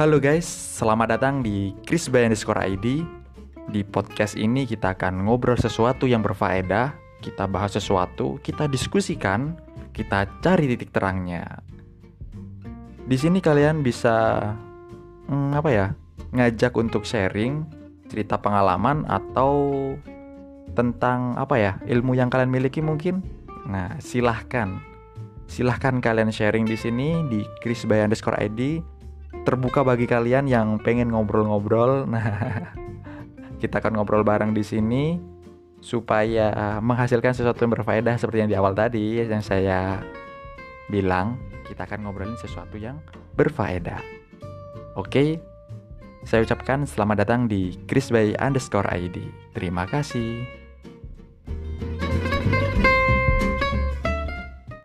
Halo guys, selamat datang di Chris by underscore ID Di podcast ini kita akan ngobrol sesuatu yang berfaedah Kita bahas sesuatu, kita diskusikan, kita cari titik terangnya. Di sini kalian bisa, hmm, apa ya, ngajak untuk sharing cerita pengalaman atau tentang apa ya ilmu yang kalian miliki mungkin. Nah silahkan. Silahkan kalian sharing di sini di Chris by underscore ID terbuka bagi kalian yang pengen ngobrol-ngobrol. Nah kita akan ngobrol bareng di sini supaya menghasilkan sesuatu yang berfaedah seperti yang di awal tadi yang saya bilang. Kita akan ngobrolin sesuatu yang berfaedah. Oke saya ucapkan selamat datang di Chris by underscore ID terima kasih